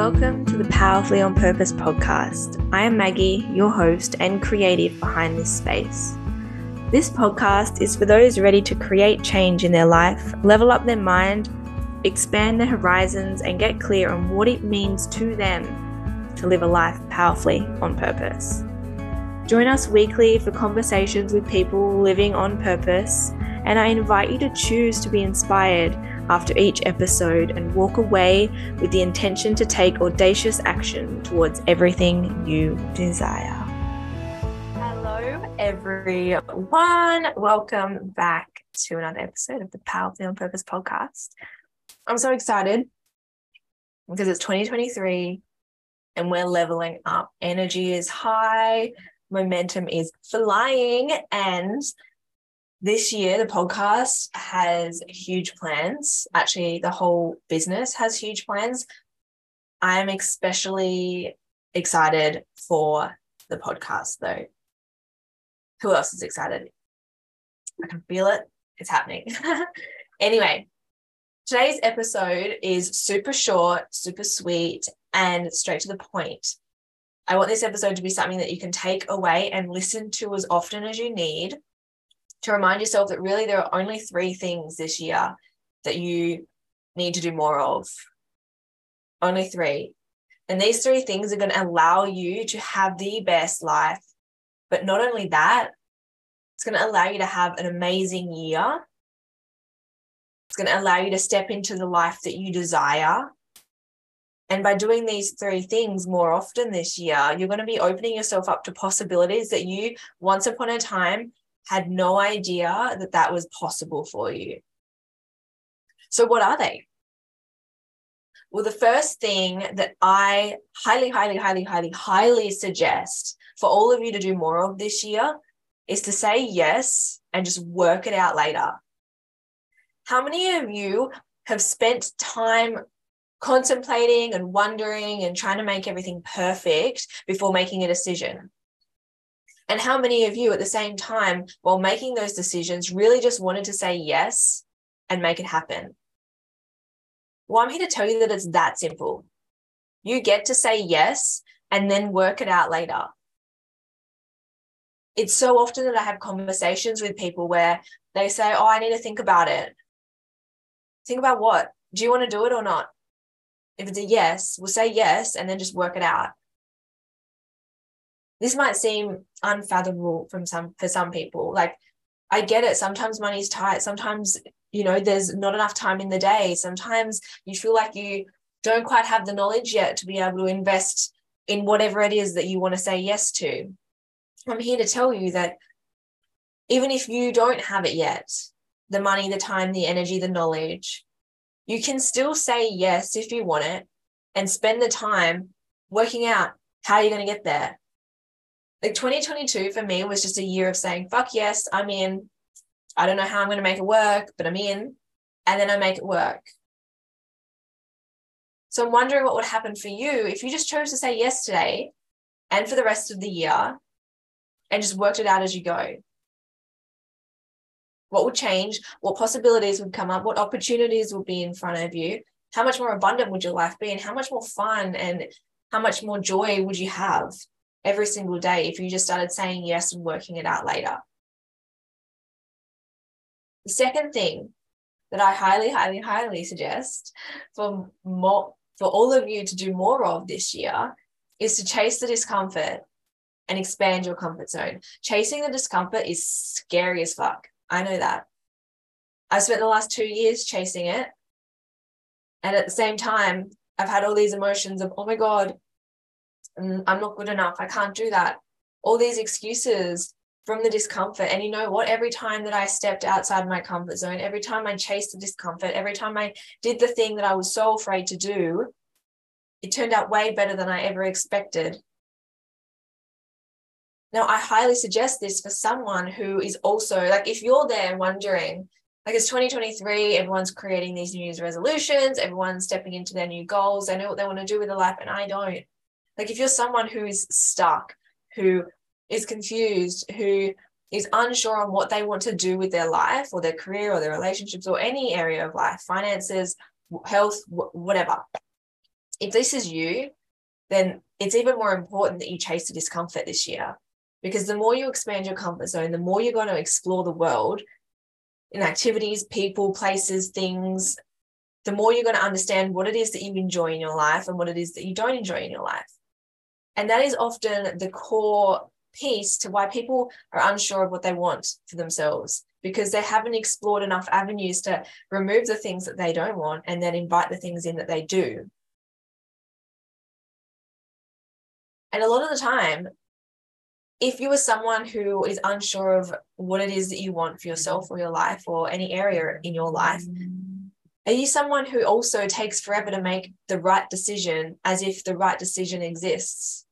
welcome to the Powerfully on Purpose podcast. I am Maggie, your host and creative behind this space. This podcast is for those ready to create change in their life, level up their mind, expand their horizons, and get clear on what it means to them to live a life powerfully on purpose. Join us weekly for conversations with people living on purpose, and I invite you to choose to be inspired after each episode and walk away with the intention to take audacious action towards everything you desire. Hello, everyone. Welcome back to another episode of the Powerfully on Purpose podcast. I'm so excited because it's 2023 and we're leveling up. Energy is high, momentum is flying, and this year the podcast has huge plans. Actually the whole business has huge plans. I'm especially excited for the podcast though. Who else is excited? I can feel it. It's happening. Anyway today's episode is super short super sweet and straight to the point. I want this episode to be something that you can take away and listen to as often as you need to remind yourself that really there are only three things this year that you need to do more of. Only three. And these three things are going to allow you to have the best life. But not only that, it's going to allow you to have an amazing year. It's going to allow you to step into the life that you desire. And by doing these three things more often this year, you're going to be opening yourself up to possibilities that you once upon a time had no idea that that was possible for you. So, what are they? Well, the first thing that I highly, highly, highly, highly, highly suggest for all of you to do more of this year is to say yes and just work it out later. How many of you have spent time contemplating and wondering and trying to make everything perfect before making a decision? And how many of you at the same time, while making those decisions, really just wanted to say yes and make it happen? Well, I'm here to tell you that it's that simple. You get to say yes and then work it out later. It's so often that I have conversations with people where they say, Oh, I need to think about it. Think about what? Do you want to do it or not? If it's a yes, we'll say yes and then just work it out this might seem unfathomable from some for some people. Like i get it. Sometimes money's tight. Sometimes you know there's not enough time in the day. Sometimes you feel like you don't quite have the knowledge yet to be able to invest in whatever it is that you want to say yes to. I'm here to tell you that even if you don't have it yet the money the time the energy the knowledge you can still say yes if you want it and spend the time working out how you're going to get there like 2022 for me was just a year of saying, fuck yes, I'm in. I don't know how I'm going to make it work, but I'm in. And then I make it work. So I'm wondering what would happen for you if you just chose to say yes today and for the rest of the year and just worked it out as you go. What would change? What possibilities would come up? What opportunities would be in front of you? How much more abundant would your life be? And how much more fun and how much more joy would you have? Every single day if you just started saying yes and working it out later. The second thing that I highly, highly, highly suggest for more for all of you to do more of this year is to chase the discomfort and expand your comfort zone. Chasing the discomfort is scary as fuck. I know that. I spent the last two years chasing it. And at the same time, I've had all these emotions of, oh my God, Mm, I'm not good enough. I can't do that. All these excuses from the discomfort. And you know what? Every time that I stepped outside my comfort zone, every time I chased the discomfort, every time I did the thing that I was so afraid to do, it turned out way better than I ever expected. Now, I highly suggest this for someone who is also like, if you're there wondering, like it's 2023, everyone's creating these New Year's resolutions, everyone's stepping into their new goals, they know what they want to do with their life, and I don't. Like if you're someone who is stuck, who is confused, who is unsure on what they want to do with their life or their career or their relationships or any area of life, finances, health, whatever. if this is you, then it's even more important that you chase the discomfort this year. Because the more you expand your comfort zone, the more you're going to explore the world in activities, people, places, things, the more you're going to understand what it is that you enjoy in your life and what it is that you don't enjoy in your life. And that is often the core piece to why people are unsure of what they want for themselves because they haven't explored enough avenues to remove the things that they don't want and then invite the things in that they do. And a lot of the time, if you are someone who is unsure of what it is that you want for yourself or your life or any area in your life, are you someone who also takes forever to make the right decision as if the right decision exists?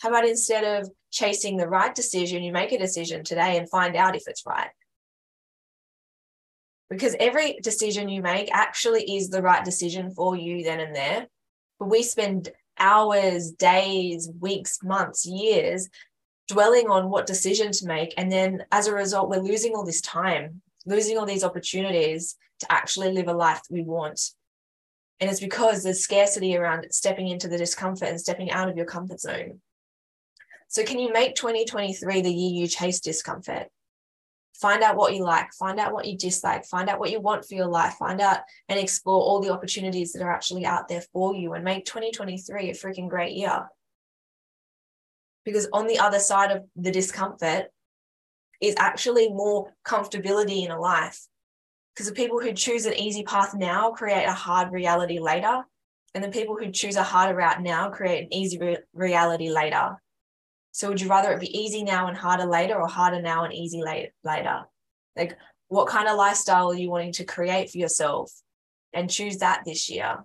How about instead of chasing the right decision, you make a decision today and find out if it's right? Because every decision you make actually is the right decision for you then and there. But we spend hours, days, weeks, months, years dwelling on what decision to make. And then as a result, we're losing all this time, losing all these opportunities to actually live a life that we want. And it's because there's scarcity around stepping into the discomfort and stepping out of your comfort zone. So, can you make 2023 the year you chase discomfort? Find out what you like, find out what you dislike, find out what you want for your life, find out and explore all the opportunities that are actually out there for you and make 2023 a freaking great year. Because on the other side of the discomfort is actually more comfortability in a life. Because the people who choose an easy path now create a hard reality later. And the people who choose a harder route now create an easy re- reality later. So would you rather it be easy now and harder later or harder now and easy later? Like what kind of lifestyle are you wanting to create for yourself? And choose that this year.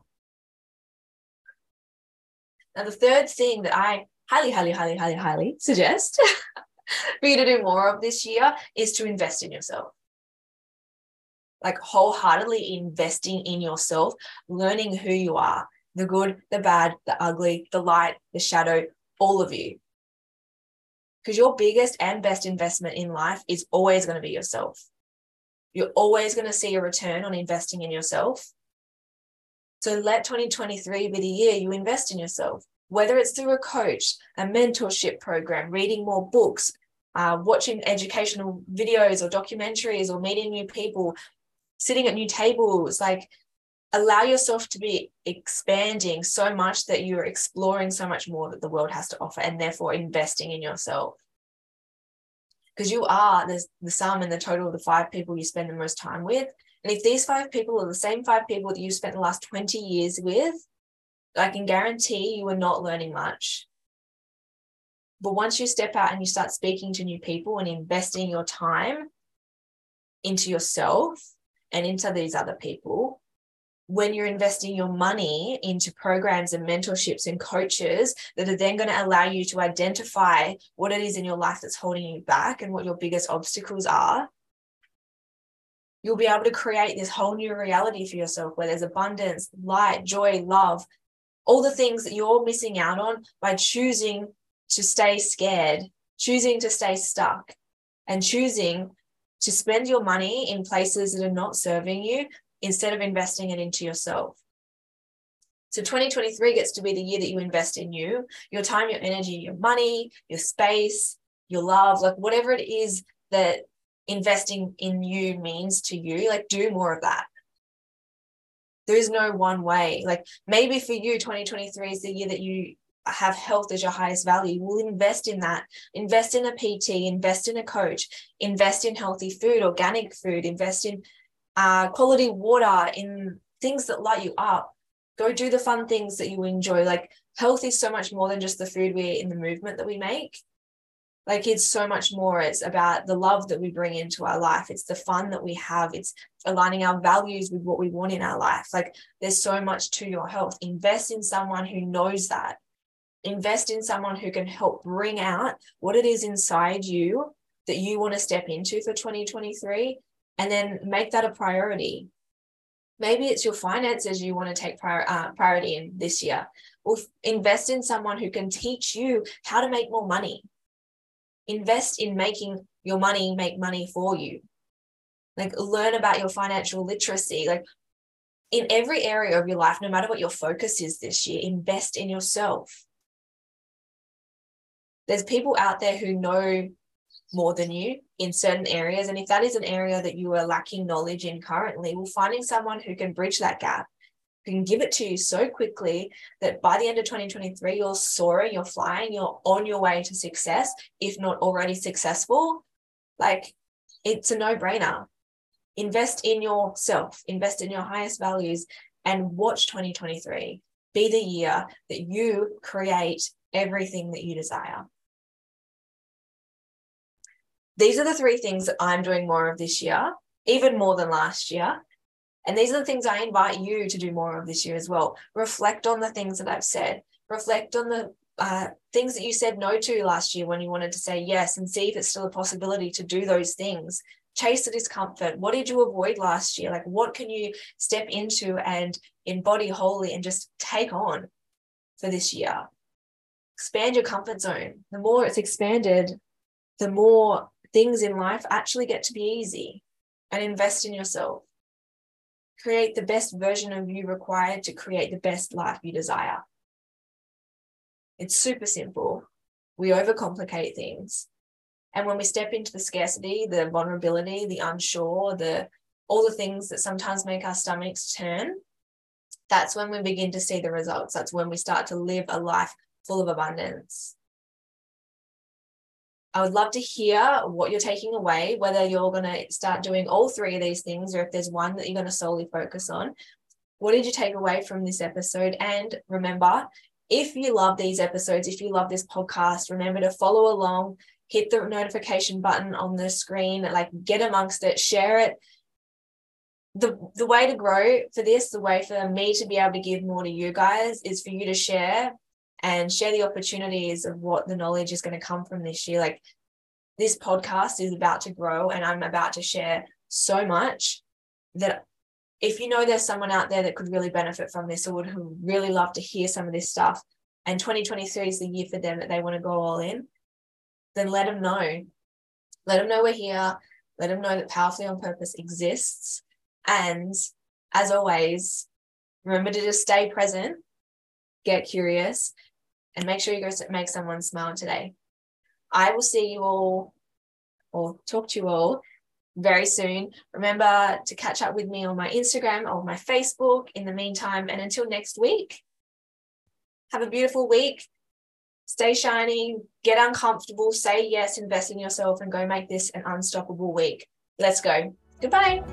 Now, the third thing that I highly, highly, highly, highly, highly suggest for you to do more of this year is to invest in yourself. Like wholeheartedly investing in yourself, learning who you are the good, the bad, the ugly, the light, the shadow, all of you because your biggest and best investment in life is always going to be yourself. You're always going to see a return on investing in yourself. So let 2023 be the year you invest in yourself, whether it's through a coach, a mentorship program, reading more books, uh, watching educational videos or documentaries, or meeting new people, sitting at new tables. Like allow yourself to be expanding so much that you're exploring so much more that the world has to offer and therefore investing in yourself because you are the, the sum and the total of the five people you spend the most time with and if these five people are the same five people that you spent the last 20 years with i can guarantee you are not learning much. But once you step out and you start speaking to new people and investing your time into yourself and into these other people when you're investing your money into programs and mentorships and coaches that are then going to allow you to identify what it is in your life that's holding you back and what your biggest obstacles are, you'll be able to create this whole new reality for yourself where there's abundance, light, joy, love, all the things that you're missing out on by choosing to stay scared, choosing to stay stuck, and choosing to spend your money in places that are not serving you instead of investing it into yourself. So 2023 gets to be the year that you invest in you, your time, your energy, your money, your space, your love, like whatever it is that investing in you means to you, like do more of that. There is no one way. Like maybe for you, 2023 is the year that you have health as your highest value. We'll invest in that. Invest in a PT, invest in a coach, invest in healthy food, organic food, invest in uh, quality water, in things that light you up. Go do the fun things that you enjoy. Like health is so much more than just the food we eat and the movement that we make. Like it's so much more. It's about the love that we bring into our life. It's the fun that we have. It's aligning our values with what we want in our life. Like there's so much to your health. Invest in someone who knows that. Invest in someone who can help bring out what it is inside you that you want to step into for 2023 and then make that a priority. Maybe it's your finances you want to take prior, uh, priority in this year. Or invest in someone who can teach you how to make more money. Invest in making your money make money for you. Like learn about your financial literacy. Like in every area of your life, no matter what your focus is this year, invest in yourself. There's people out there who know more than you in certain areas. And if that is an area that you are lacking knowledge in currently, well, finding someone who can bridge that gap, can give it to you so quickly that by the end of 2023, you're soaring, you're flying, you're on your way to success, if not already successful. Like it's a no brainer. Invest in yourself, invest in your highest values, and watch 2023 be the year that you create everything that you desire. These are the three things that I'm doing more of this year, even more than last year. And these are the things I invite you to do more of this year as well. Reflect on the things that I've said. Reflect on the uh, things that you said no to last year when you wanted to say yes and see if it's still a possibility to do those things. Chase the discomfort. What did you avoid last year? Like, what can you step into and embody wholly and just take on for this year? Expand your comfort zone. The more it's expanded, the more things in life actually get to be easy and invest in yourself. Create the best version of you required to create the best life you desire. It's super simple. We overcomplicate things. And when we step into the scarcity, the vulnerability, the unsure, the all the things that sometimes make our stomachs turn, that's when we begin to see the results. That's when we start to live a life full of abundance. I would love to hear what you're taking away, whether you're going to start doing all three of these things or if there's one that you're going to solely focus on. What did you take away from this episode? And remember, if you love these episodes, if you love this podcast, remember to follow along, hit the notification button on the screen, like get amongst it, share it. The, the way to grow for this, the way for me to be able to give more to you guys is for you to share and share the opportunities of what the knowledge is going to come from this year. Like this podcast is about to grow and I'm about to share so much that if you know there's someone out there that could really benefit from this or would really love to hear some of this stuff and 2023 is the year for them that they want to go all in, then let them know. Let them know we're here. Let them know that Powerfully on Purpose exists. And as always, remember to just stay present, get curious, and make sure you go make someone smile today. I will see you all or talk to you all very soon. Remember to catch up with me on my Instagram or my Facebook in the meantime. And until next week, have a beautiful week. Stay shining, get uncomfortable, say yes, invest in yourself, and go make this an unstoppable week. Let's go. Goodbye.